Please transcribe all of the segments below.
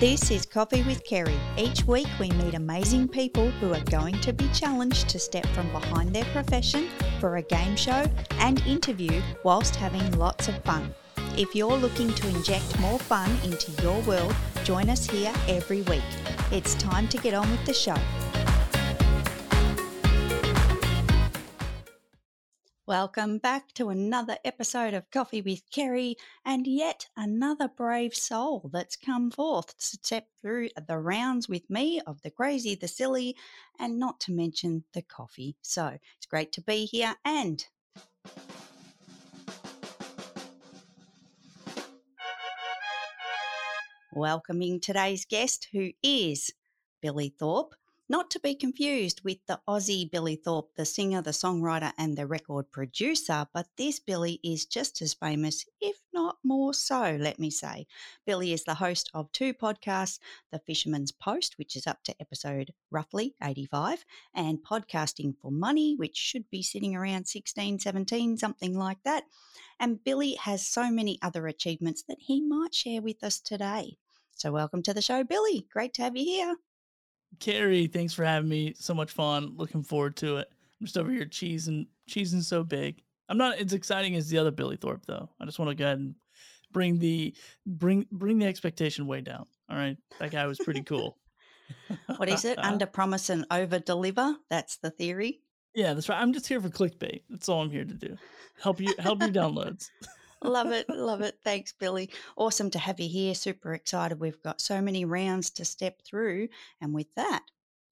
This is Coffee with Kerry. Each week we meet amazing people who are going to be challenged to step from behind their profession for a game show and interview whilst having lots of fun. If you're looking to inject more fun into your world, join us here every week. It's time to get on with the show. Welcome back to another episode of Coffee with Kerry and yet another brave soul that's come forth to step through the rounds with me of the crazy, the silly, and not to mention the coffee. So it's great to be here and welcoming today's guest who is Billy Thorpe. Not to be confused with the Aussie Billy Thorpe, the singer, the songwriter, and the record producer, but this Billy is just as famous, if not more so, let me say. Billy is the host of two podcasts The Fisherman's Post, which is up to episode roughly 85, and Podcasting for Money, which should be sitting around 16, 17, something like that. And Billy has so many other achievements that he might share with us today. So, welcome to the show, Billy. Great to have you here. Kerry, thanks for having me. So much fun. Looking forward to it. I'm just over here cheesing, cheesing so big. I'm not as exciting as the other Billy Thorpe though. I just want to go ahead and bring the bring bring the expectation way down. All right, that guy was pretty cool. what is it? Under promise and over deliver. That's the theory. Yeah, that's right. I'm just here for clickbait. That's all I'm here to do. Help you help your downloads love it. Love it. Thanks, Billy. Awesome to have you here. Super excited. We've got so many rounds to step through. And with that,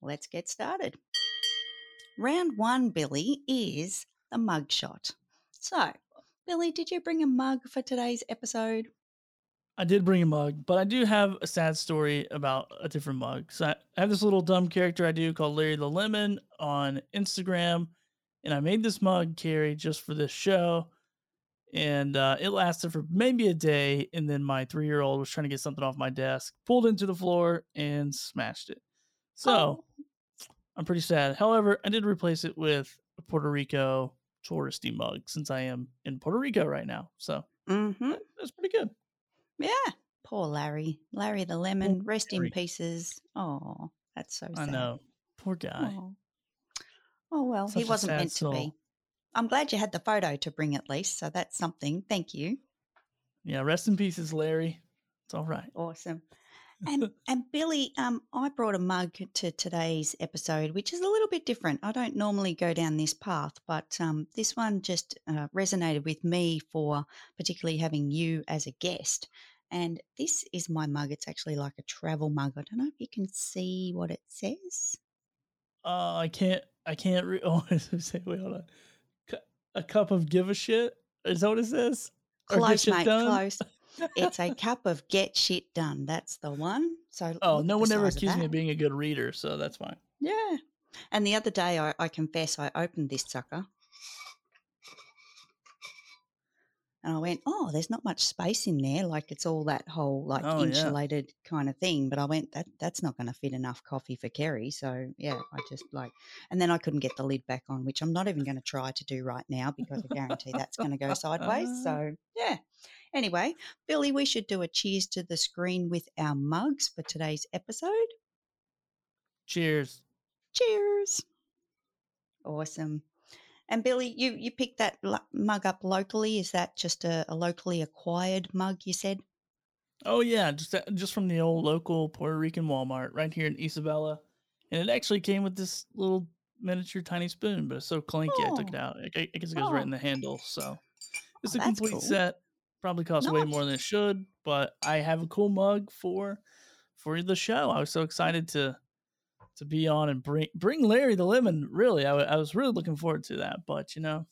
let's get started. Round one, Billy, is the mug shot. So, Billy, did you bring a mug for today's episode? I did bring a mug, but I do have a sad story about a different mug. So I have this little dumb character I do called Larry the Lemon on Instagram, and I made this mug, Kerry, just for this show and uh, it lasted for maybe a day and then my three-year-old was trying to get something off my desk pulled into the floor and smashed it. So oh. i'm pretty sad. However i did replace it with a puerto rico touristy mug since i am in puerto rico right now so mm-hmm. that's pretty good. Yeah. Poor larry. Larry the lemon rest larry. in pieces. Oh that's so sad. i know. Poor guy. Oh, oh well Such he wasn't meant soul. to be I'm glad you had the photo to bring at least. So that's something. Thank you. Yeah, rest in pieces, Larry. It's all right. Awesome. And and Billy, um, I brought a mug to today's episode, which is a little bit different. I don't normally go down this path, but um, this one just uh, resonated with me for particularly having you as a guest. And this is my mug. It's actually like a travel mug. I don't know if you can see what it says. Uh, I can't. I can't. Re- oh, wait, hold on a cup of give a shit? Is that what it says? Close, mate. Done? Close. it's a cup of get shit done. That's the one. So oh, no one ever accused me of being a good reader, so that's fine. Yeah. And the other day, I, I confess, I opened this sucker And I went, oh, there's not much space in there. Like it's all that whole like oh, insulated yeah. kind of thing. But I went, that that's not going to fit enough coffee for Kerry. So yeah, I just like, and then I couldn't get the lid back on, which I'm not even going to try to do right now because I guarantee that's going to go sideways. So yeah. Anyway, Billy, we should do a cheers to the screen with our mugs for today's episode. Cheers. Cheers. Awesome. And Billy, you you picked that mug up locally. Is that just a, a, locally acquired mug? You said. Oh yeah, just uh, just from the old local Puerto Rican Walmart right here in Isabela, and it actually came with this little miniature tiny spoon, but it's so clanky oh. I took it oh. out. I, I guess it goes oh. right in the handle, so it's oh, a complete cool. set. Probably costs nice. way more than it should, but I have a cool mug for for the show. I was so excited to to be on and bring bring Larry the Lemon. Really, I, was really looking forward to that. But you know,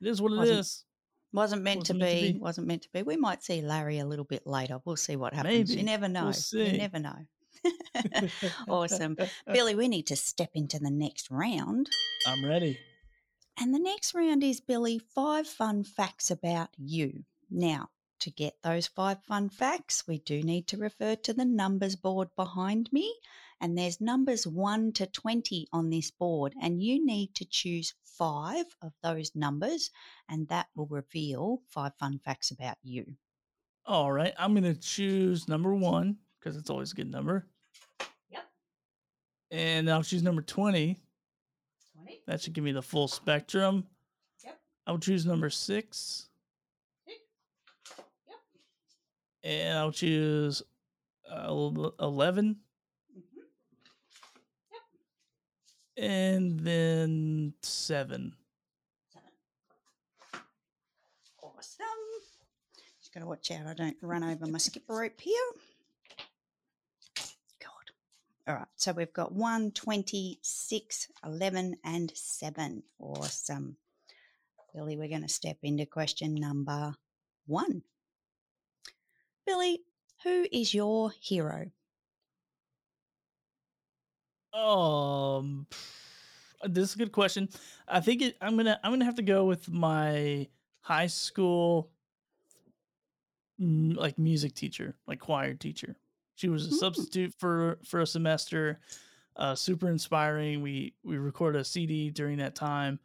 it is what it wasn't, is. wasn't meant, wasn't to, meant be, to, be, Wasn't meant to be. We might see Larry a little bit later. We'll see what happens. Maybe. You never know. We'll you never know. awesome, Billy. We need to step into the next round. I'm ready. And the next round is Billy. Five fun facts about you. Now, to get those five fun facts, we do need to refer to the numbers board behind me and there's numbers 1 to 20 on this board and you need to choose 5 of those numbers and that will reveal 5 fun facts about you. All right, I'm going to choose number 1 because it's always a good number. Yep. And I'll choose number 20. 20. That should give me the full spectrum. Yep. I'll choose number six. Yep. And I'll choose uh, 11. And then seven. Seven. Awesome. Just gotta watch out I don't run over my skipper rope here. God. All right, so we've got 1, 20, 6, 11, and 7. Awesome. Billy, we're going to step into question number one. Billy, who is your hero? Um, this is a good question. I think it, I'm gonna I'm gonna have to go with my high school, like music teacher, like choir teacher. She was a Mm. substitute for for a semester. Uh, super inspiring. We we recorded a CD during that time,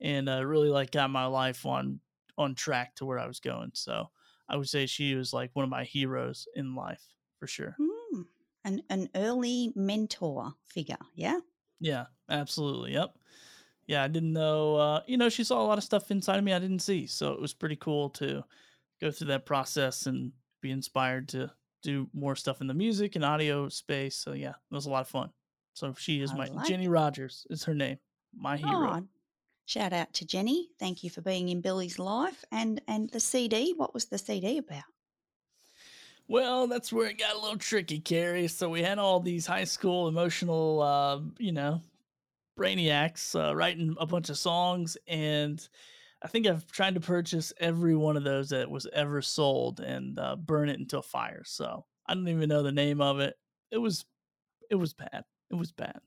and uh, really like got my life on on track to where I was going. So I would say she was like one of my heroes in life for sure. An, an early mentor figure, yeah? Yeah, absolutely. Yep. Yeah, I didn't know. Uh, you know, she saw a lot of stuff inside of me I didn't see, so it was pretty cool to go through that process and be inspired to do more stuff in the music and audio space. So yeah, it was a lot of fun. So she is I my like Jenny it. Rogers is her name, my hero. Oh, shout out to Jenny. Thank you for being in Billy's life. And and the CD, what was the CD about? Well, that's where it got a little tricky, Kerry. So we had all these high school emotional, uh, you know, brainiacs uh, writing a bunch of songs, and I think I've tried to purchase every one of those that was ever sold and uh, burn it into a fire. So I don't even know the name of it. It was, it was bad. It was bad.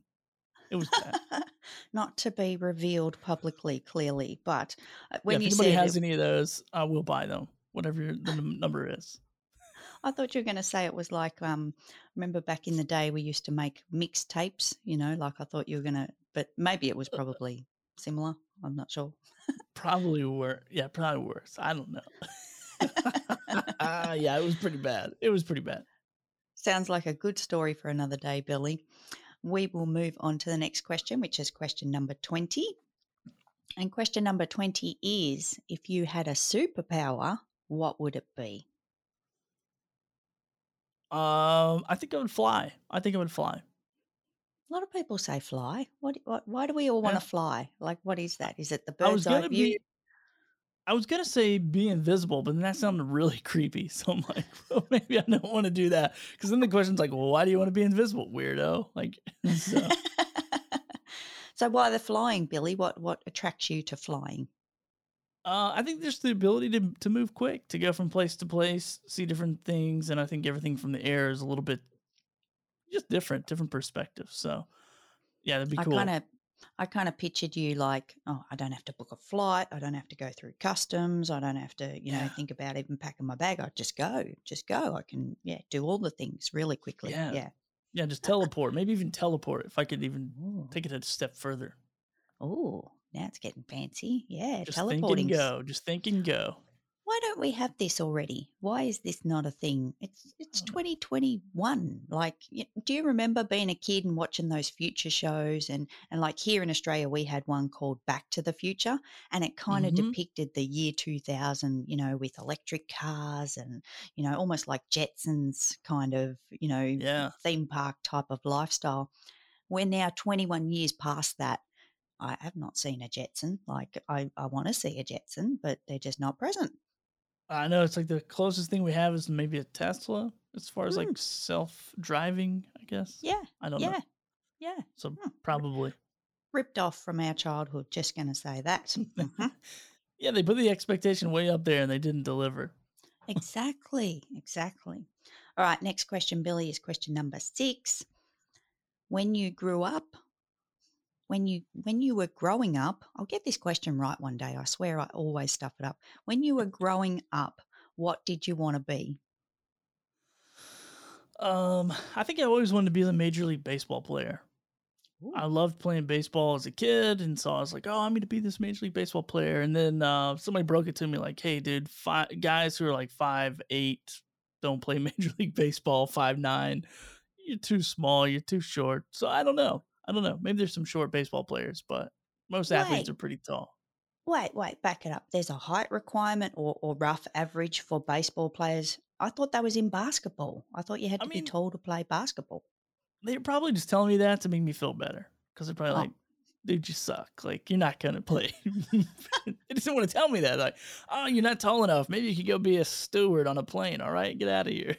It was bad. Not to be revealed publicly, clearly, but when yeah, when if anybody has it, any of those, I will buy them. Whatever your- the num- number is. I thought you were going to say it was like, um, remember back in the day we used to make mixtapes, you know, like I thought you were going to, but maybe it was Uh, probably similar. I'm not sure. Probably worse. Yeah, probably worse. I don't know. yeah, it was pretty bad. It was pretty bad. Sounds like a good story for another day, Billy. We will move on to the next question, which is question number 20. And question number 20 is if you had a superpower, what would it be? Um, I think I would fly. I think I would fly. A lot of people say fly. What, what why do we all want to fly? Like what is that? Is it the bird's eye view? be I was gonna say be invisible, but then that sounded really creepy. So I'm like, well, maybe I don't want to do that. Because then the question's like, well, why do you want to be invisible, weirdo? Like, so so why the flying, Billy? What what attracts you to flying? Uh, I think there's the ability to to move quick, to go from place to place, see different things, and I think everything from the air is a little bit just different, different perspective. So yeah, that'd be I cool. kind of I kind of pictured you like, oh, I don't have to book a flight. I don't have to go through customs. I don't have to, you know, Yeah. think about even packing my bag. I just go, just go. I can, yeah, do all the things really quickly. Yeah. Yeah. Yeah, just teleport. Maybe even teleport if I could even Oh, take it a step further. oh, now it's getting fancy. Yeah, Just think and go. Just think and go. Why don't we have this already? Why is this not a thing? It's it's Oh. 2021. Like, do you remember being a kid and watching those future shows? And and like here in Australia, we had one called Back to the Future, and it kind of Mhm. depicted the year 2000. You know, with electric cars and you know, almost like Jetsons kind of you know Yeah. theme park type of lifestyle. We're now 21 years past that. I have not seen a Jetson. Like I, I want to see a Jetson, but they're just not present. I know it's like the closest thing we have is maybe a Tesla as far as Mm. like self driving, I guess. Yeah, I don't yeah, know. yeah. Yeah. So Hmm. probably. Ripped off from our childhood. Just going to say that. Mhm. yeah, they put the expectation way up there and they didn't deliver. exactly, exactly. All right, next question, Billy, is question number six. When you grew up, when you when you were growing up, I'll get this question right one day. I swear I always stuff it up. When you were growing up, what did you want to be? Um, I think I always wanted to be the major league baseball player. I loved playing baseball as a kid, and so I was like, "Oh, I'm going to be this major league baseball player." And then uh, somebody broke it to me, like, "Hey, dude, five guys who are like five, eight, don't play Major League Baseball five nine. You're too small. You're too short. So I don't know. I don't know. Maybe there's some short baseball players, but most athletes are pretty tall. Wait, wait, back it up. There's a height requirement or, or rough average for baseball players. I thought that was in basketball. I thought you had I to mean- be tall to play basketball. They're probably just telling me that to make me feel better because they're probably Oh. like, dude, you suck. Like, you're not going to play. they just didn't want to tell me that. Like, oh, you're not tall enough. Maybe you could go be a steward on a plane. All right, get out of here.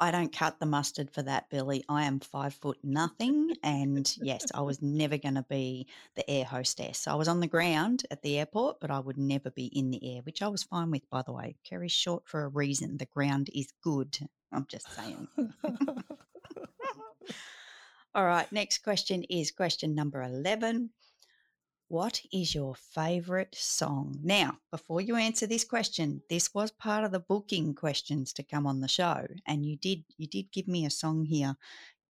I don't cut the mustard for that, Billy. I am five foot nothing. And yes, I was never going to be the air hostess. I was on the ground at the airport, but I would never be in the air, which I was fine with, by the way. Kerry's short for a reason. The ground is good. I'm just saying. All right, next question is question number 11. What is your favorite song? Now, before you answer this question, this was part of the booking questions to come on the show, and you did you did give me a song here,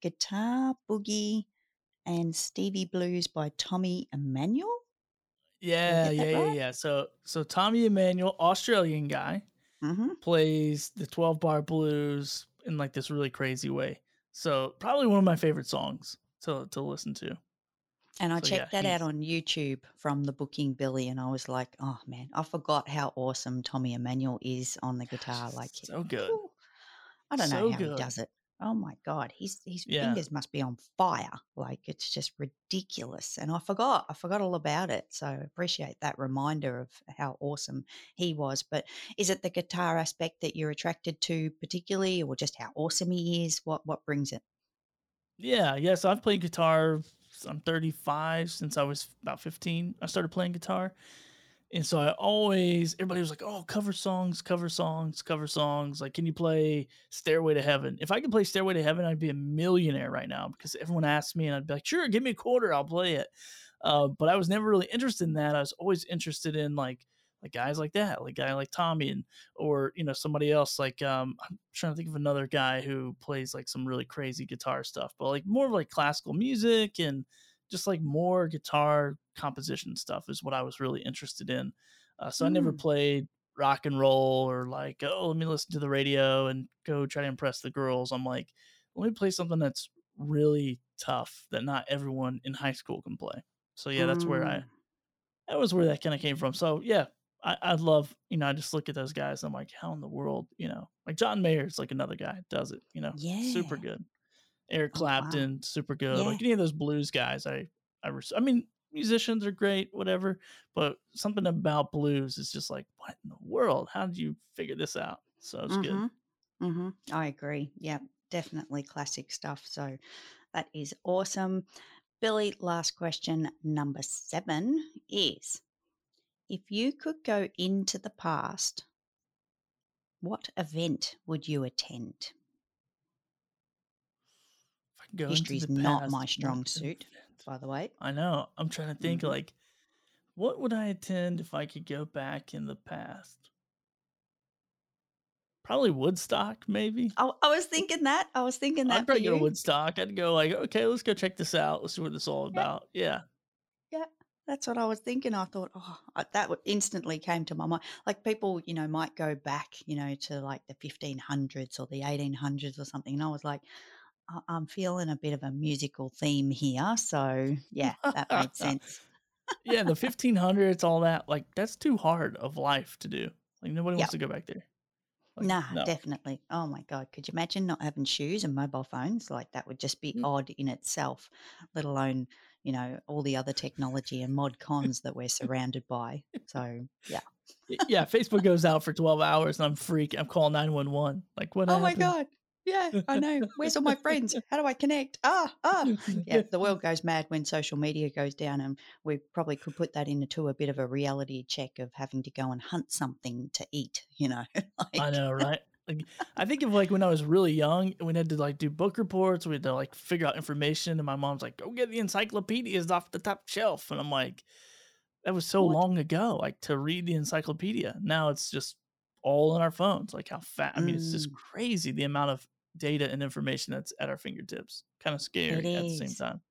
Guitar Boogie and Stevie Blues by Tommy Emmanuel. yeah, yeah, yeah, yeah. So, so Tommy Emmanuel, Australian guy, Mm-hmm. plays the 12 bar blues in like this really crazy way. So, probably one of my favorite songs to to listen to. And I So, yeah, checked that out on YouTube from the booking Billy, and I was like, oh man, I forgot how awesome Tommy Emmanuel is on the guitar. Like, so good. whew, I don't know how good. he does it. Oh my god, his his Yeah. fingers must be on fire. Like it's just ridiculous. And I forgot, I forgot all about it. So I appreciate that reminder of how awesome he was. But is it the guitar aspect that you're attracted to particularly, or just how awesome he is? What what brings it? Yeah, yeah. So I've played guitar. I'm 35 since I was about 15. I started playing guitar. And so I always, everybody was like, oh, cover songs, cover songs, cover songs. Like, can you play Stairway to Heaven? If I could play Stairway to Heaven, I'd be a millionaire right now because everyone asked me and I'd be like, sure, give me a quarter, I'll play it. Uh, but I was never really interested in that. I was always interested in like, like guys like that, like a guy like Tommy and or you know somebody else like um I'm trying to think of another guy who plays like some really crazy guitar stuff, but like more of like classical music and just like more guitar composition stuff is what I was really interested in. Uh, so I never Mm. played rock and roll or like oh let me listen to the radio and go try to impress the girls. I'm like let me play something that's really tough that not everyone in high school can play. So yeah, that's where I Mm. that was where that kind of came from. So yeah, I, I love, you know, I just look at those guys. And I'm like, how in the world, you know, like John Mayer's like another guy does it, you know, yeah. super good. Eric Oh, wow. Clapton, super good. Yeah. Like any of those blues guys, I, I, res- I mean, musicians are great, whatever, but something about blues is just like, what in the world? How did you figure this out? So it's good. Mm-hmm. Mm-hmm. I agree. Yeah, definitely classic stuff. So that is awesome. Billy, last question number seven is if you could go into the past, what event would you attend? History I could go into History's the not my strong suit, by the way. I know. I'm trying to think Mhm. like, what would I attend if I could go back in the past? Probably Woodstock, maybe. I, I was thinking that. I was thinking that I'd probably go to. Woodstock. I'd go like, okay, let's go check this out. Let's see what this is all about. Yeah. That's what I was thinking. I thought, oh, that instantly came to my mind. Like people, you know, might go back, you know, to like the 1500s or the 1800s or something. And I was like, I- I'm feeling a bit of a musical theme here. So, yeah, that made sense. yeah, the 1500s, all that. Like, that's too hard of life to do. Like, nobody Yep. wants to go back there. Like, nah, no. definitely. Oh my God. Could you imagine not having shoes and mobile phones? Like that would just be Mm. odd in itself, let alone, you know, all the other technology and mod cons that we're surrounded by. So, yeah. Yeah, Facebook goes out for 12 hours and I'm freaking. I'm calling 911. Like, what Oh my? God. Yeah, I know. Where's all my friends? How do I connect? Ah, ah. Yeah, the world goes mad when social media goes down, and we probably could put that into a bit of a reality check of having to go and hunt something to eat, you know? I know, right? Like, I think of like when I was really young, and we had to like do book reports. We had to like figure out information, and my mom's like, "Go get the encyclopedias off the top shelf," and I'm like, "That was so What? long ago. Like to read the encyclopedia. Now it's just all in our phones. Like how fast? I mean, it's just Mm. crazy the amount of data and information that's at our fingertips. Kind of scary at the same time.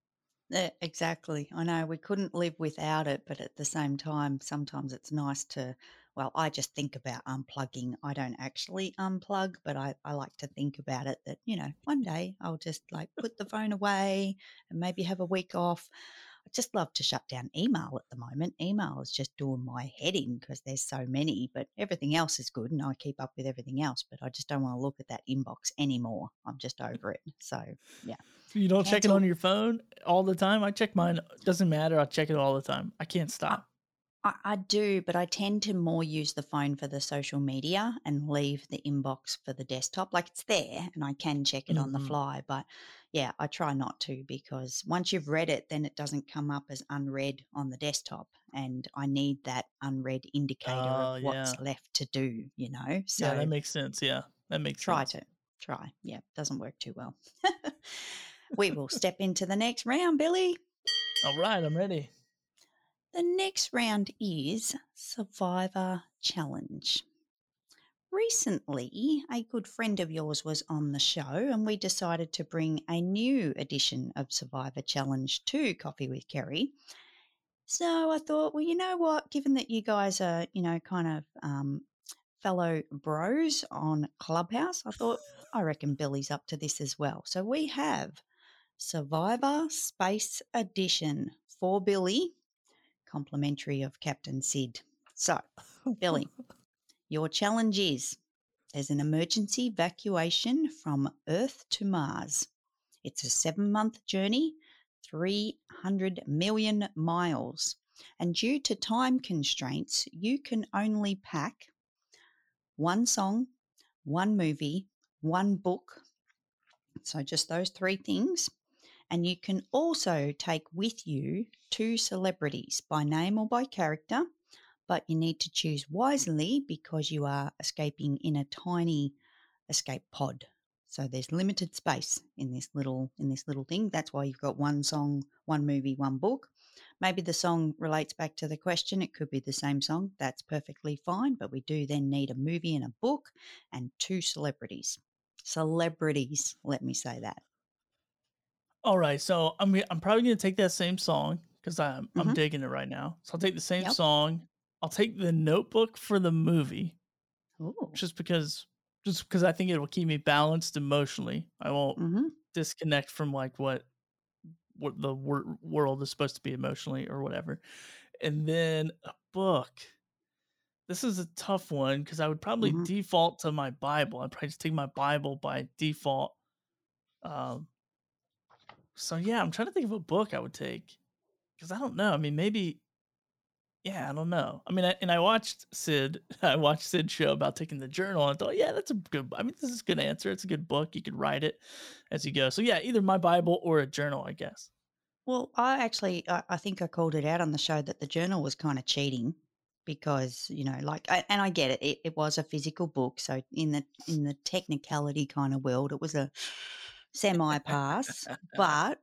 Yeah, exactly. I know we couldn't live without it, but at the same time, sometimes it's nice to well, I just think about unplugging. I don't actually unplug, but I, I like to think about it that, you know, one day I'll just like put the phone away and maybe have a week off. I just love to shut down email at the moment. Email is just doing my head in because there's so many, but everything else is good and I keep up with everything else. But I just don't want to look at that inbox anymore. I'm just over it. So, yeah. You don't check it on your phone all the time. I check mine. Doesn't matter. I check it all the time. I can't stop. I, I do, but I tend to more use the phone for the social media and leave the inbox for the desktop. Like it's there and I can check it on the Mhm. fly. But yeah, I try not to because once you've read it, then it doesn't come up as unread on the desktop. And I need that unread indicator Oh, of what's yeah. left to do, you know? yeah, So that makes sense. Yeah, that makes try sense. to. Try. Yeah, doesn't work too well. we will step into the next round, Billy. All right, I'm ready. The next round is Survivor Challenge. Recently, a good friend of yours was on the show, and we decided to bring a new edition of Survivor Challenge to Coffee with Kerry. So I thought, well, you know what? Given that you guys are, you know, kind of um, fellow bros on Clubhouse, I thought, I reckon Billy's up to this as well. So we have Survivor Space Edition for Billy, complimentary of Captain Sid. So, Billy, your challenge is there's an emergency evacuation from Earth to Mars. It's a seven month journey, 300 million miles. And due to time constraints, you can only pack one song, one movie, one book. So, just those three things. And you can also take with you two celebrities by name or by character, but you need to choose wisely because you are escaping in a tiny escape pod. So there's limited space in this little in this little thing. That's why you've got one song, one movie, one book. Maybe the song relates back to the question. It could be the same song. That's perfectly fine, but we do then need a movie and a book and two celebrities. Celebrities, let me say that. All right, so I'm g- I'm probably gonna take that same song because I'm I'm Mhm. digging it right now. So I'll take the same Yep. song. I'll take the Notebook for the movie, Ooh. just because just because I think it will keep me balanced emotionally. I won't hmm disconnect from like what what the wor- world is supposed to be emotionally or whatever. And then a book. This is a tough one because I would probably Mhm. default to my Bible. I'd probably just take my Bible by default. Um, so yeah, I'm trying to think of a book I would take because I don't know. I mean, maybe. Yeah, I don't know. I mean, I, and I watched Sid. I watched Sid's show about taking the journal, and I thought, yeah, that's a good. I mean, this is a good answer. It's a good book. You could write it as you go. So yeah, either my Bible or a journal, I guess. Well, I actually, I, I think I called it out on the show that the journal was kind of cheating because you know, like, and I get it, it, it was a physical book, so in the in the technicality kind of world, it was a semi pass, but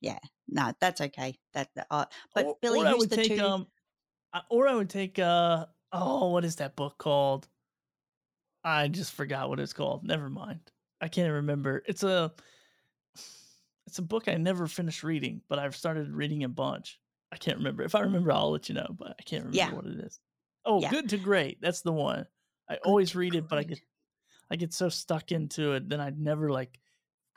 yeah, no, that's okay. That, that uh, but or, Billy, or I who's would the take two? um, or I would take uh, oh, what is that book called? I just forgot what it's called. Never mind. I can't remember. It's a, it's a book I never finished reading, but I've started reading a bunch. I can't remember. If I remember, I'll let you know. But I can't remember Yeah. what it is. Oh, Yeah. Good to Great. That's the one. I always read it, but I get I get so stuck into it, then I'd never like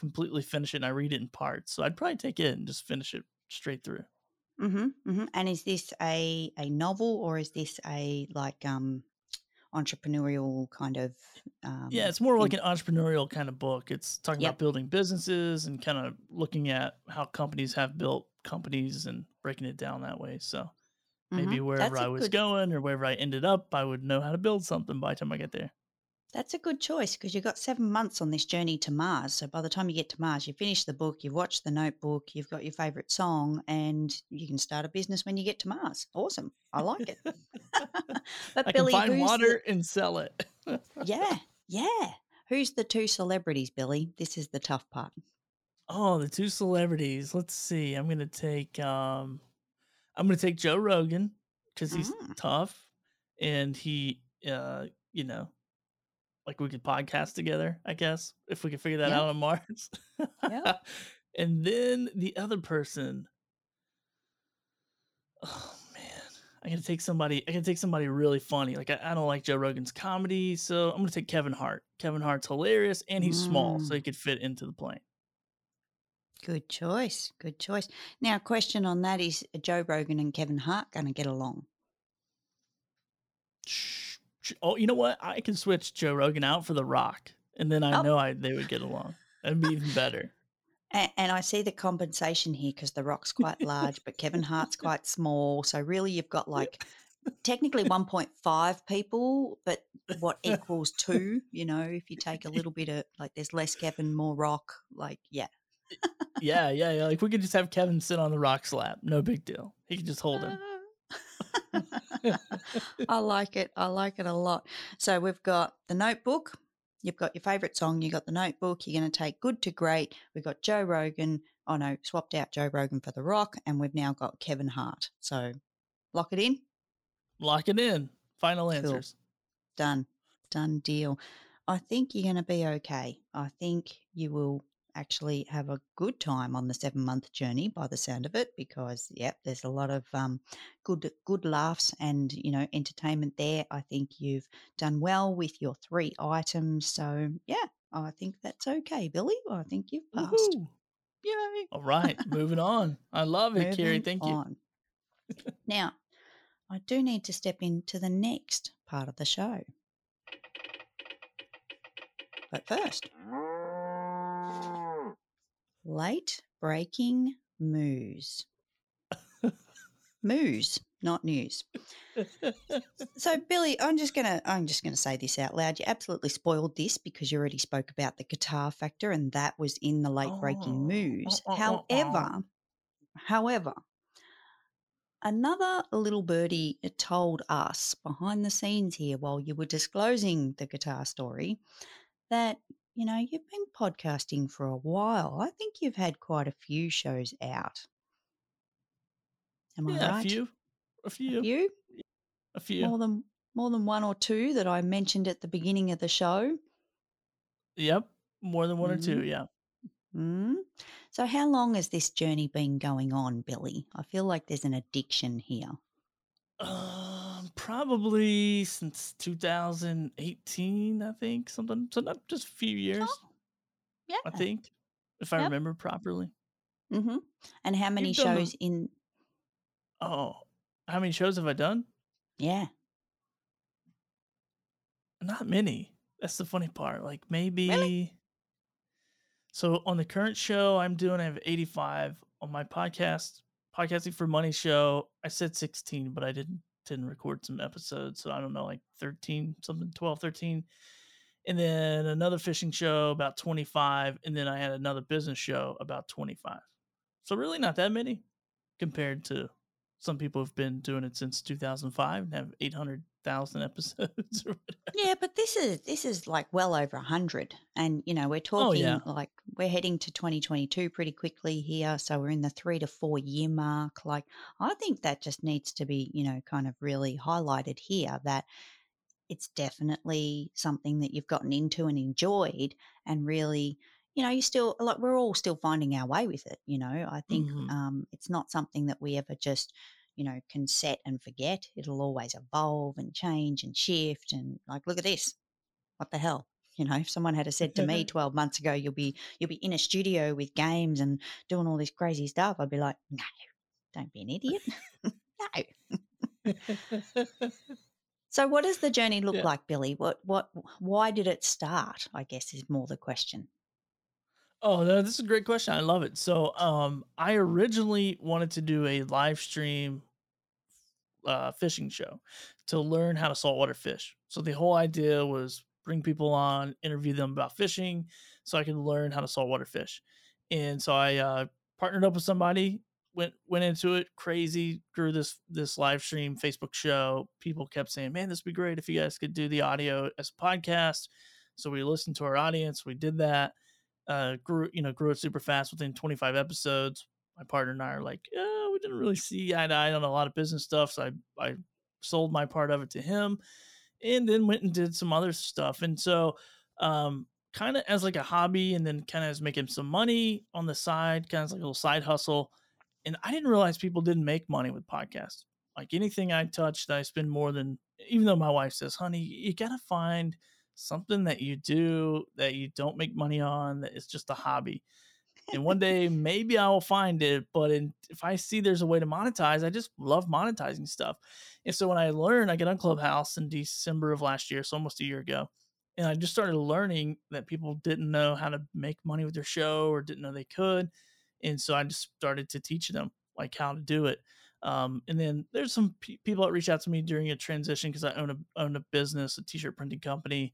completely finish it. And I read it in parts, so I'd probably take it and just finish it straight through. Mm-hmm, hmm And is this a a novel or is this a like um entrepreneurial kind of um Yeah, it's more like an entrepreneurial kind of book. It's talking Yep. about building businesses and kind of looking at how companies have built companies and breaking it down that way. So maybe hmm wherever That's I was good going or wherever I ended up, I would know how to build something by the time I get there. That's a good choice because you've got seven months on this journey to Mars. So by the time you get to Mars, you finish the book, you've watched the notebook, you've got your favorite song, and you can start a business when you get to Mars. Awesome. I like it. but I can find water and sell it. yeah, yeah. Who's the two celebrities, Billy? This is the tough part. oh, the two celebrities. Let's see. I'm gonna take um I'm gonna take Joe Rogan because he's Mm, tough and he uh you know like we could podcast together, I guess, if we could figure that yeah, out on Mars. yeah. and then the other person, oh man, I gotta take somebody. I gotta take somebody really funny. Like I, I don't like Joe Rogan's comedy, so I'm gonna take Kevin Hart. Kevin Hart's hilarious, and he's small, so Mm. he could fit into the plane. Good choice. Good choice. Now, question on that is Joe Rogan and Kevin Hart to get along? Sh- sh- Oh, you know what? I can switch Joe Rogan out for The Rock, and then I Oh. know I they would get along. That'd be even better. And, and I see the compensation here because The Rock's quite large, but Kevin Hart's quite small. So really, you've got like technically 1.5 people, but what equals two? You know, if you take a little bit of like, there's less Kevin, more Rock. Like, yeah. Yeah, yeah, yeah. Like we could just have Kevin sit on the Rock's lap. No big deal. He could just hold him. I like it. I like it a lot. So we've got the notebook. You've got your favorite song. You've got the notebook. You're going to take good to great. We've got Joe Rogan. Oh no, swapped out Joe Rogan for The Rock, and we've now got Kevin Hart. So lock it in. Lock it in. Final Cool. answers. Done. Done deal. I think you're going to be okay. I think you will actually have a good time on the seven month journey by the sound of it because yep there's a lot of um, good good laughs and you know entertainment there i think you've done well with your three items so yeah i think that's okay billy i think you've passed Woohoo. yay All right, moving on. I love it, Kerry. Moving Thank you. now i do need to step into the next part of the show but first late breaking news. Moos, not news. So Billy, I'm just gonna I'm just gonna say this out loud. You absolutely spoiled this because you already spoke about the guitar factor and that was in the late breaking Oh, moves. oh, uh, oh, uh, oh, uh, However, however, another little birdie told us behind the scenes here while you were disclosing the guitar story that you know you've been podcasting for a while. I think you've had quite a few shows out. Am I right? a few. A few. A few? A few. More than more than one or two that I mentioned at the beginning of the show. Yep. More than one or two. Mhm. Yeah. Mm. So how long has this journey been going on, Billy? I feel like there's an addiction here. Um, probably since 2018, I think something. So not just a few years, Yeah. I think, if I remember properly. Mm-hmm. And how many You've done the- shows in? Oh, how many shows have I done? Yeah. Not many. That's the funny part. Like maybe. So on the current show I'm doing, I have 85 on my podcast, podcasting for money show. I said 16, but I didn't didn't record some episodes, so I don't know, like 13, something 12, 13. And then another fishing show about 25, and then I had another business show about 25. So really not that many compared to some people who've been doing it since 2005 and have 800,000 episodes or whatever. Yeah, but this is this is like well over a hundred, and you know we're Oh, talking yeah. like we're heading to 2022 pretty quickly here, so we're in the three to four year mark. Like I think that just needs to be you know kind of really highlighted here that it's definitely something that you've gotten into and enjoyed, and really you know you still like we're all still finding our way with it. You know I think Mhm. um, it's not something that we ever just you know can set and forget. It'll always evolve and change and shift and like look at this. What the hell? You know if someone had said to me 12 months ago you'll be you'll be in a studio with games and doing all this crazy stuff i'd be like no don't be an idiot. No. So what does the journey look Yeah. like billy? What what why did it start i guess is more the question Oh, this is a great question. I love it. So, um, I originally wanted to do a live stream uh, fishing show to learn how to saltwater fish. So the whole idea was bring people on, interview them about fishing, so I could learn how to saltwater fish. And so I uh, partnered up with somebody, went went into it crazy, grew this this live stream Facebook show. People kept saying, "Man, this would be great if you guys could do the audio as a podcast." So we listened to our audience. We did that uh grew you know grew it super fast within 25 episodes. My partner and i are like yeah we didn't really see eye to eye on a lot of business stuff so i i sold my part of it to him and then went and did some other stuff. And so um kind of as like a hobby and then kind of as making some money on the side kind of like a little side hustle and i didn't realize people didn't make money with podcasts. Like anything I touch that I spend more than, even though my wife says, honey, you got to find something that you do that you don't make money on, that is just a hobby. And one day maybe I will find it, but in, if I see there's a way to monetize, I just love monetizing stuff. And so when I learned, I get on Clubhouse in December of last year, so almost a year ago, and I just started learning that people didn't know how to make money with their show or didn't know they could, and so I just started to teach them like how to do it. Um, and then there's some people that reached out to me during a transition because I own a own a business, a t-shirt printing company,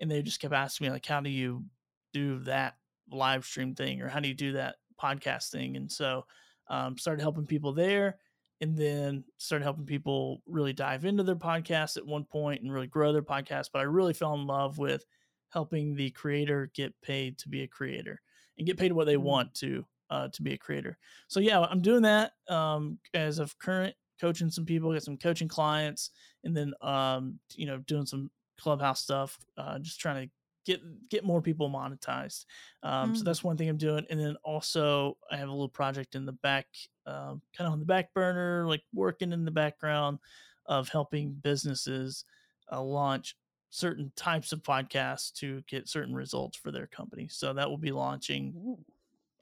and they just kept asking me like, how do you do that live stream thing or how do you do that podcast thing? And so um, started helping people there, and then started helping people really dive into their podcast at one point and really grow their podcast. But I really fell in love with helping the creator get paid to be a creator and get paid what they mm-hmm. want to uh, to be a creator. So yeah, I'm doing that um, as of current coaching some people, get some coaching clients, and then um, you know doing some clubhouse stuff, uh, just trying to get get more people monetized. Um, mm. So that's one thing I'm doing, and then also I have a little project in the back, um, kind of on the back burner, like working in the background of helping businesses uh, launch certain types of podcasts to get certain results for their company. So that will be launching.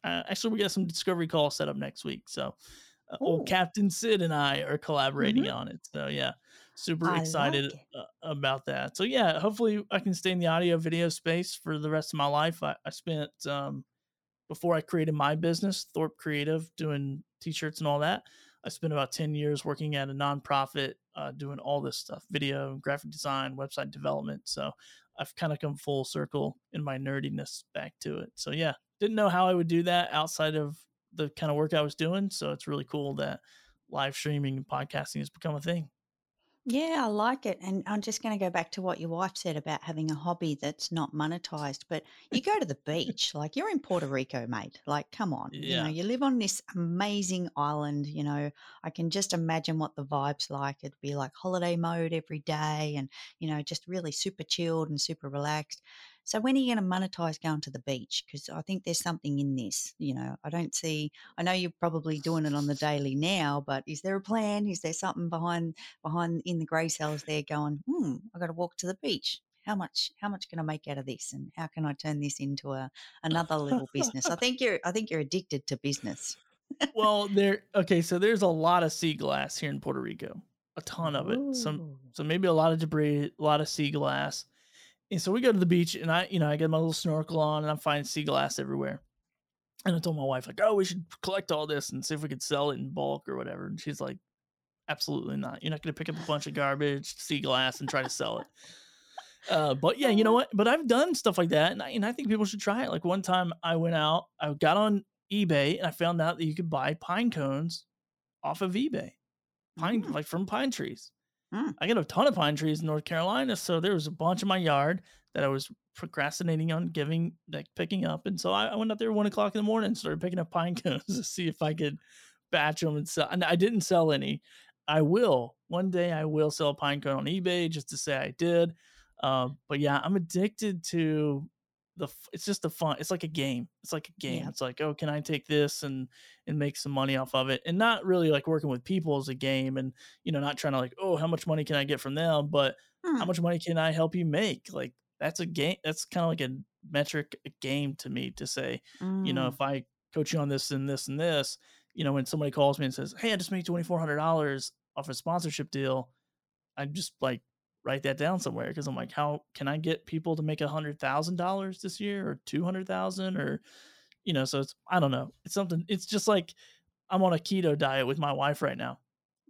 Uh, actually, we got some discovery call set up next week. So, uh, old Captain Sid and I are collaborating mm-hmm. on it. So, yeah, super I excited like uh, about that. So, yeah, hopefully, I can stay in the audio video space for the rest of my life. I, I spent um, before I created my business, Thorpe Creative, doing t-shirts and all that. I spent about 10 years working at a nonprofit uh, doing all this stuff video, graphic design, website development. So I've kind of come full circle in my nerdiness back to it. So yeah, didn't know how I would do that outside of the kind of work I was doing. So it's really cool that live streaming and podcasting has become a thing. Yeah, I like it. And I'm just going to go back to what your wife said about having a hobby that's not monetized. But you go to the beach, like you're in Puerto Rico, mate. Like, come on. Yeah. You know, you live on this amazing island. You know, I can just imagine what the vibe's like. It'd be like holiday mode every day and, you know, just really super chilled and super relaxed. So when are you going to monetize going to the beach? Because I think there's something in this. You know, I don't see. I know you're probably doing it on the daily now, but is there a plan? Is there something behind behind in the grey cells there going? Hmm, I got to walk to the beach. How much? How much can I make out of this? And how can I turn this into a another little business? I think you're. I think you're addicted to business. well, there. Okay, so there's a lot of sea glass here in Puerto Rico. A ton of it. Some. So maybe a lot of debris, a lot of sea glass and so we go to the beach and I, you know, I get my little snorkel on and I'm finding sea glass everywhere. And I told my wife, like, oh, we should collect all this and see if we could sell it in bulk or whatever. And she's like, absolutely not. You're not going to pick up a bunch of garbage, sea glass, and try to sell it. Uh, but yeah, you know what? But I've done stuff like that, and I, and I think people should try it. Like one time, I went out, I got on eBay, and I found out that you could buy pine cones off of eBay, pine mm. like from pine trees. Mm. I got a ton of pine trees in North Carolina, so there was a bunch in my yard that I was procrastinating on giving, like picking up, and so I, I went up there one o'clock in the morning and started picking up pine cones to see if I could batch them and sell. And I didn't sell any. I will one day. I will sell a pine cone on eBay just to say I did. Um, but yeah, I'm addicted to the it's just a fun it's like a game it's like a game yeah. it's like oh can i take this and and make some money off of it and not really like working with people as a game and you know not trying to like oh how much money can i get from them but hmm. how much money can i help you make like that's a game that's kind of like a metric a game to me to say mm. you know mm. if i coach you on this and this and this you know when somebody calls me and says hey i just made $2400 off a sponsorship deal i'm just like write that down somewhere because I'm like, how can I get people to make a hundred thousand dollars this year or two hundred thousand or you know, so it's I don't know. It's something it's just like I'm on a keto diet with my wife right now.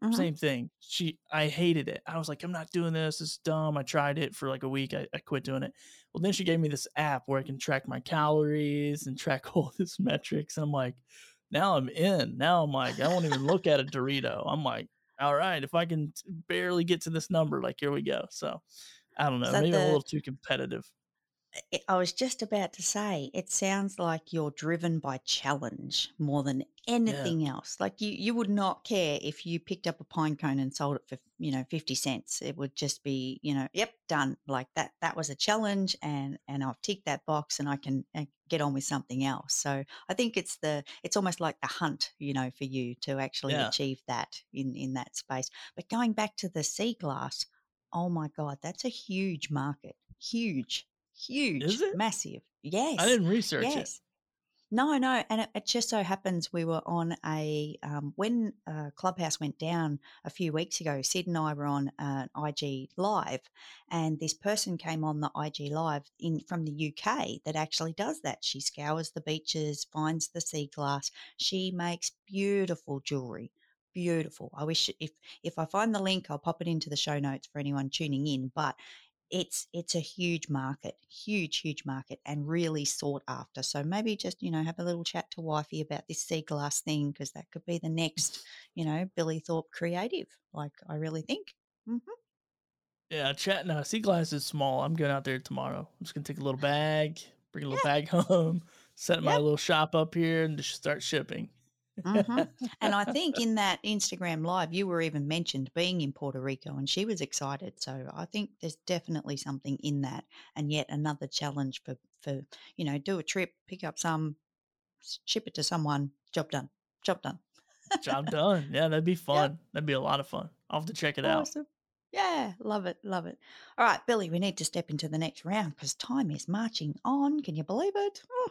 Mm-hmm. Same thing. She I hated it. I was like, I'm not doing this. It's dumb. I tried it for like a week. I, I quit doing it. Well, then she gave me this app where I can track my calories and track all this metrics. And I'm like, now I'm in. Now I'm like, I won't even look at a Dorito. I'm like, all right, if I can barely get to this number, like here we go. So I don't know, maybe the, I'm a little too competitive. I- was just about to say, it sounds like you're driven by challenge more than Yeah. anything else. Like you, you would not care if you picked up a pine cone and sold it for, you know, 50 cents. It would just be, you know, yep, done. Like that, that was a challenge and, and I've ticked that box and I can uh, get on with something else. So I think it's the, it's almost like the hunt, you know, for you to actually Yeah. achieve that in, in that space. But going back to the sea glass, oh my God, that's a huge market. Huge huge, Is it? massive. Yes. I didn't research it. yes. No, no, and it, it just so happens we were on a um, when uh, Clubhouse went down a few weeks ago. Sid and I were on an IG live, and this person came on the IG live in from the UK that actually does that. She scours the beaches, finds the sea glass. She makes beautiful jewelry, beautiful. I wish if if I find the link, I'll pop it into the show notes for anyone tuning in. But it's it's a huge market, huge, huge market, and really sought after. So maybe just you know have a little chat to wifey about this sea glass thing because that could be the next you know Billy Thorpe creative. Like I really think. hmm Yeah, chat. No, sea glass is small. I'm going out there tomorrow. I'm just gonna take a little bag, bring a little Yeah. bag home, set my Yep. little shop up here, and just start shipping. Hmm And I think in that Instagram live, you were even mentioned being in Puerto Rico, and she was excited. So I think there's definitely something in that, and yet another challenge for for you know do a trip, pick up some, ship it to someone, job done, job done. Job done. Yeah, that'd be Yep. fun. That'd be a lot of fun. I'll have to check it out. Yeah, love it, love it. All right, Billy, we need to step into the next round because time is marching on. Can you believe it? Oh.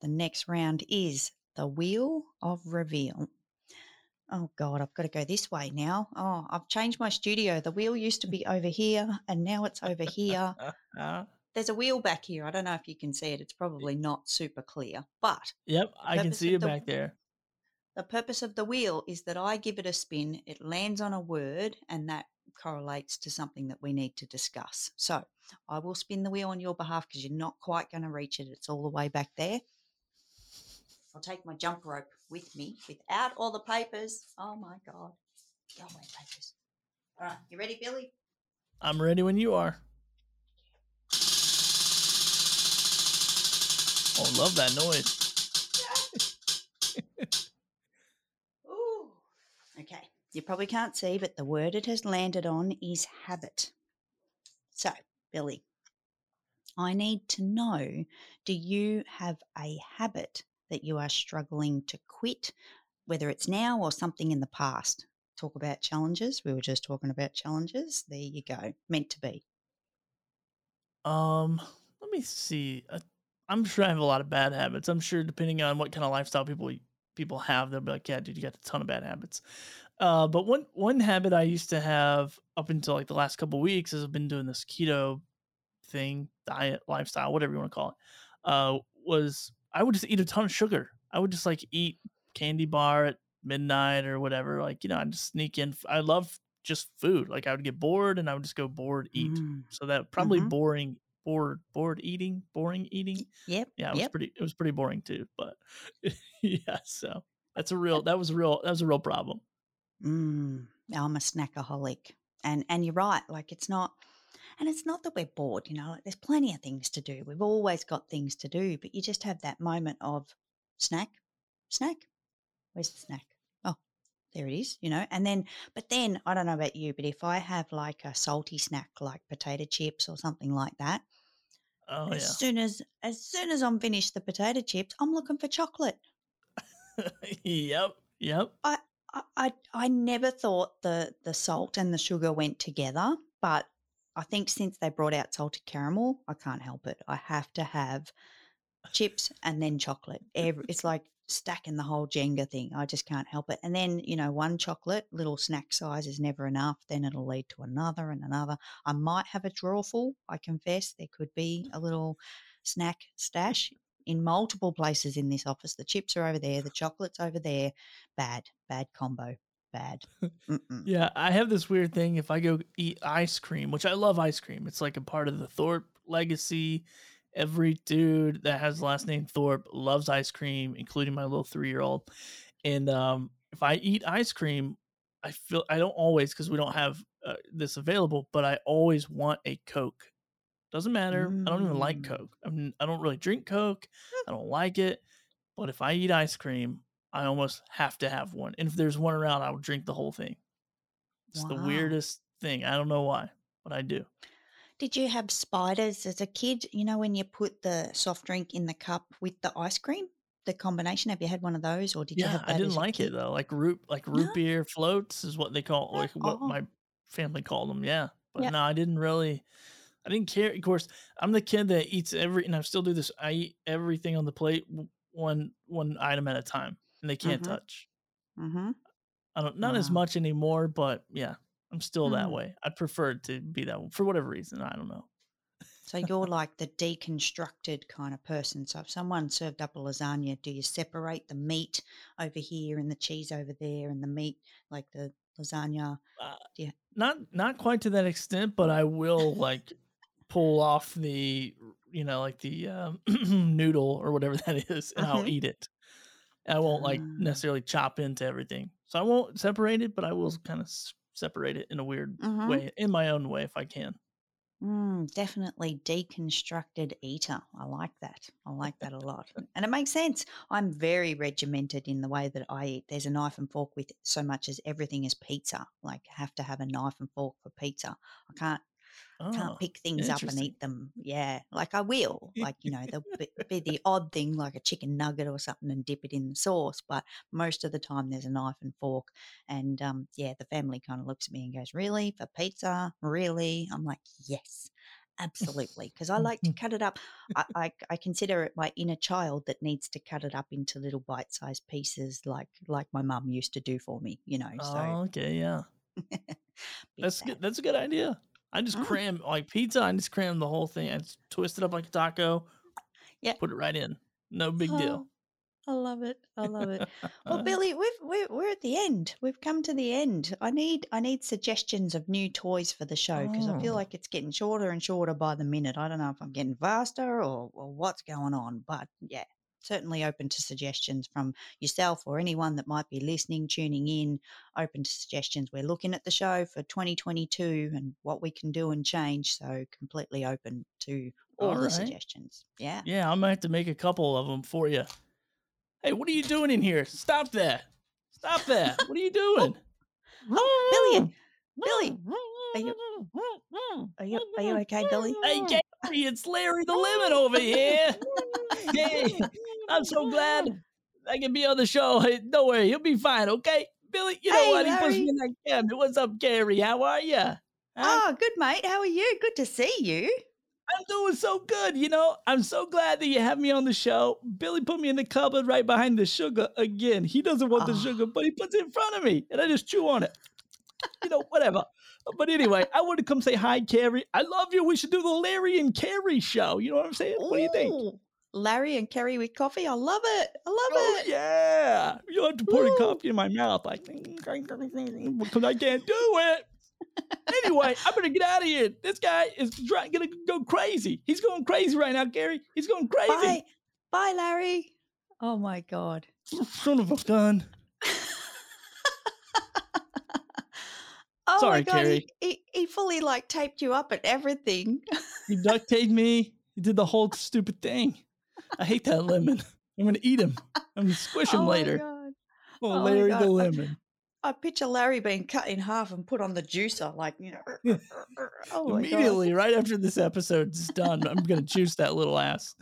The next round is the Wheel of Reveal. Oh God, I've got to go this way now. Oh, I've changed my studio. The wheel used to be over here, and now it's over here. There's a wheel back here. I don't know if you can see it. It's probably not super clear, but yep, I can see it the back there. the purpose of the wheel is that I give it a spin, it lands on a word, and that correlates to something that we need to discuss. So I will spin the wheel on your behalf because you're not quite going to reach it. It's all the way back there. I'll take my jump rope with me without all the papers. Oh my God. Go away, papers. All right, you ready, Billy? I'm ready when you are. Oh, love that noise. Ooh. Okay. You probably can't see, but the word it has landed on is habit. So, Billy, I need to know do you have a habit that you are struggling to quit, whether it's now or something in the past? Talk about challenges. We were just talking about challenges. There you go. Meant to be. Um, let me see. I'm sure I have a lot of bad habits. I'm sure depending on what kind of lifestyle people people have, they'll be like, "Yeah, dude, you got a ton of bad habits." Uh, but one one habit I used to have up until like the last couple weeks is I've been doing this keto thing, diet, lifestyle, whatever you want to call it. Uh, was I would just eat a ton of sugar. I would just like eat candy bar at midnight or whatever. Like you know, I'd just sneak in. I love just food. Like I would get bored and I would just go bored eat. Mm. So that probably Mhm. boring, bored, bored eating, boring eating. Yep. Yeah, it was pretty. It was pretty boring too. But yeah, so that's a real. That was a real. That was a real problem. Mm, I'm a snackaholic, and and you're right. Like it's not, and it's not that we're bored. You know, like there's plenty of things to do. We've always got things to do, but you just have that moment of snack, snack. Where's the snack? Oh, there it is. You know, and then, but then I don't know about you, but if I have like a salty snack, like potato chips or something like that, Oh as yeah. soon as as soon as I'm finished the potato chips, I'm looking for chocolate. yep. Yep. I, I I I never thought the the salt and the sugar went together, but I think since they brought out salted caramel, I can't help it. I have to have chips and then chocolate. Every, it's like stacking the whole Jenga thing. I just can't help it. And then, you know, one chocolate, little snack size is never enough. Then it'll lead to another and another. I might have a drawer full. I confess there could be a little snack stash in multiple places in this office. The chips are over there, the chocolate's over there. Bad, bad combo. Bad. Yeah, I have this weird thing. If I go eat ice cream, which I love ice cream, it's like a part of the Thorpe legacy. Every dude that has the last name Thorpe loves ice cream, including my little three year old. And um, if I eat ice cream, I feel I don't always because we don't have uh, this available, but I always want a Coke. Doesn't matter. I don't even like Mm. Coke. I'm, I don't really drink Coke. I don't like it. But if I eat ice cream, I almost have to have one. And if there's one around, I will drink the whole thing. It's the weirdest thing. I don't know why, but I do. Did you have spiders as a kid? You know, when you put the soft drink in the cup with the ice cream, the combination. Have you had one of those, or did you Yeah, have I that didn't as a like it though. Like root, like No. root beer floats is what they call, like what Oh, my family called them. Yeah, but yeah. no, I didn't really. I didn't care. Of course, I'm the kid that eats every, and I still do this. I eat everything on the plate, one one item at a time, and they can't Mm-hmm. touch. Mm-hmm. I don't, not as much anymore, but yeah, I'm still that Mm. way. I prefer it to be that way for whatever reason. I don't know. So you're like the deconstructed kind of person. So if someone served up a lasagna, do you separate the meat over here and the cheese over there and the meat like the lasagna? Uh, you? not not quite to that extent, but I will like pull off the you know like the um, noodle or whatever that is, and I'll Mhm. eat it. I won't like Ah. necessarily chop into everything, so I won't separate it, but I will kind of separate it in a weird Mhm. way, in my own way, if I can. Mm, definitely deconstructed eater. I like that. I like that a lot. And it makes sense. I'm very regimented in the way that I eat. There's a knife and fork with so much as everything is pizza. Like I have to have a knife and fork for pizza. I can't can't Oh, pick things up and eat them. Yeah, like I will. Like you know, there'll be, the odd thing like a chicken nugget or something and dip it in the sauce. But most of the time, there's a knife and fork. And um, yeah, the family kind of looks at me and goes, "Really for pizza? Really?" I'm like, "Yes." Absolutely, because I like to cut it up. I, I, I consider it my inner child that needs to cut it up into little bite-sized pieces, like like my mum used to do for me. You know, so Oh, okay, yeah, that's good. That's a good idea. I just Mm, cram like pizza. I just cram the whole thing. I just twist it up like a taco, yeah. put it right in. No big deal. Oh, I love it. I love it. Well, Billy, we've we're, we're at the end. We've come to the end. I need I need suggestions of new toys for the show because I feel oh, like it's getting shorter and shorter by the minute. I don't know if I'm getting faster or, or what's going on, but yeah, certainly open to suggestions from yourself or anyone that might be listening, tuning in. Open to suggestions. We're looking at the show for 2022 and what we can do and change. So completely open to all all the suggestions. Yeah. Yeah, I might have to make a couple of them for you. Hey, what are you doing in here? Stop that! Stop that! What are you doing? Oh, Billy, Billy, are you are you are you okay, Billy? Hey, Gary, it's Larry the Lemon over here. Hey, I'm so glad I can be on the show. Hey, don't worry, you'll be fine, okay? Billy, you know Hey, what? He puts me in that cabinet. What's up, Gary? How are you? Huh? Oh, good mate. How are you? Good to see you. I'm doing so good. You know, I'm so glad that you have me on the show. Billy put me in the cupboard right behind the sugar again. He doesn't want the Oh, sugar, ah. but he puts it in front of me, and I just chew on it. You know, whatever. But anyway, I want to come say hi, Kerry. I love you. We should do the Larry and Kerry show. You know what I'm saying? What do you think? Ooh, Larry and Kerry with coffee. I love it. I love Oh it. yeah! You have to pour the Woo. coffee in my mouth, like because I can't do it. Anyway, I'm gonna get out of here. This guy is try- gonna go crazy. He's going crazy right now, Gary. He's going crazy. Bye. Bye, Larry. Oh my God. Son of a gun. Oh my Sorry, God. Kerry. He, he, he fully like taped you up and everything. He duct taped me. He did the whole stupid thing. I hate that lemon. I'm gonna eat him. I'm gonna squish him Oh my later. God. Oh, Oh Larry the lemon. I picture Larry being cut in half and put on the juicer, like, you know. Oh my God. Immediately, right after this episode is done, I'm gonna juice that little ass.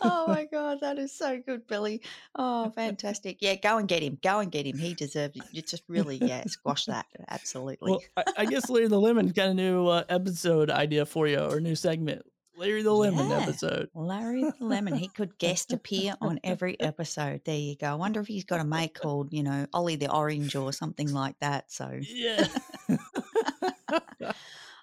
Oh my God, that is so good, Billy. Oh, fantastic. Yeah, go and get him. Go and get him. He deserves it. You just really, yeah, squash that. Absolutely. Well, I, I guess Larry the Lemon got a new uh, episode idea for you or new segment. Larry the Lemon Yeah. episode. Larry the Lemon, he could guest appear on every episode. There you go. I wonder if he's got a mate called, you know, Ollie the Orange or something like that. So, Yeah.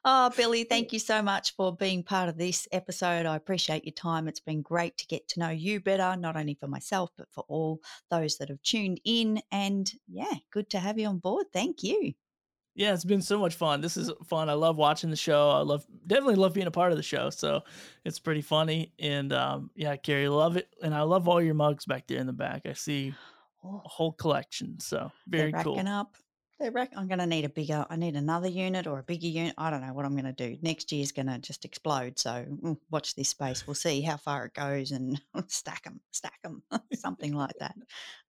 oh, Billy, thank you so much for being part of this episode. I appreciate your time. It's been great to get to know you better, not only for myself, but for all those that have tuned in. And yeah, good to have you on board. Thank you. Yeah, it's been so much fun. This is fun. I love watching the show. I love definitely love being a part of the show. So it's pretty funny. And um, yeah, Kerry, love it. And I love all your mugs back there in the back. I see Oh, a whole collection. So they're very cool. up. They reckon I'm going to need a bigger, I need another unit or a bigger unit. I don't know what I'm going to do. Next year's going to just explode. So mm, watch this space. We'll see how far it goes and stack them, stack them, something like that.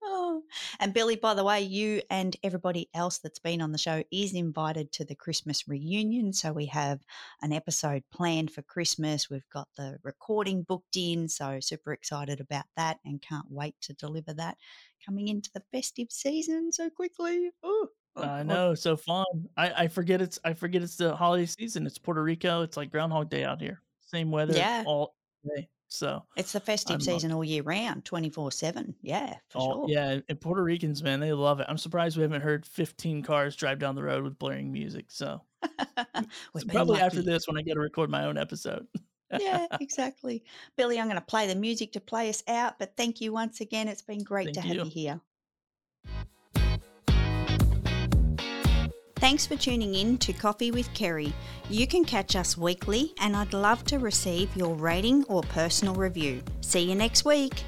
Oh. And Billy, by the way, you and everybody else that's been on the show is invited to the Christmas reunion. So we have an episode planned for Christmas. We've got the recording booked in. So super excited about that and can't wait to deliver that coming into the festive season so quickly. Ooh. I know, so fun. I, I forget it's I forget it's the holiday season. It's Puerto Rico. It's like Groundhog Day out here. Same weather Yeah. all day. So It's the festive I'm, uh, season all year round, 24 7. Yeah, for all sure. yeah, and Puerto Ricans, man, they love it. I'm surprised we haven't heard 15 cars drive down the road with blaring music. So probably after this when I get to record my own episode. Yeah, exactly. Billy, I'm going to play the music to play us out, but thank you once again. It's been great to Thank have you. you here. Thanks for tuning in to Coffee with Kerry. You can catch us weekly, and I'd love to receive your rating or personal review. See you next week.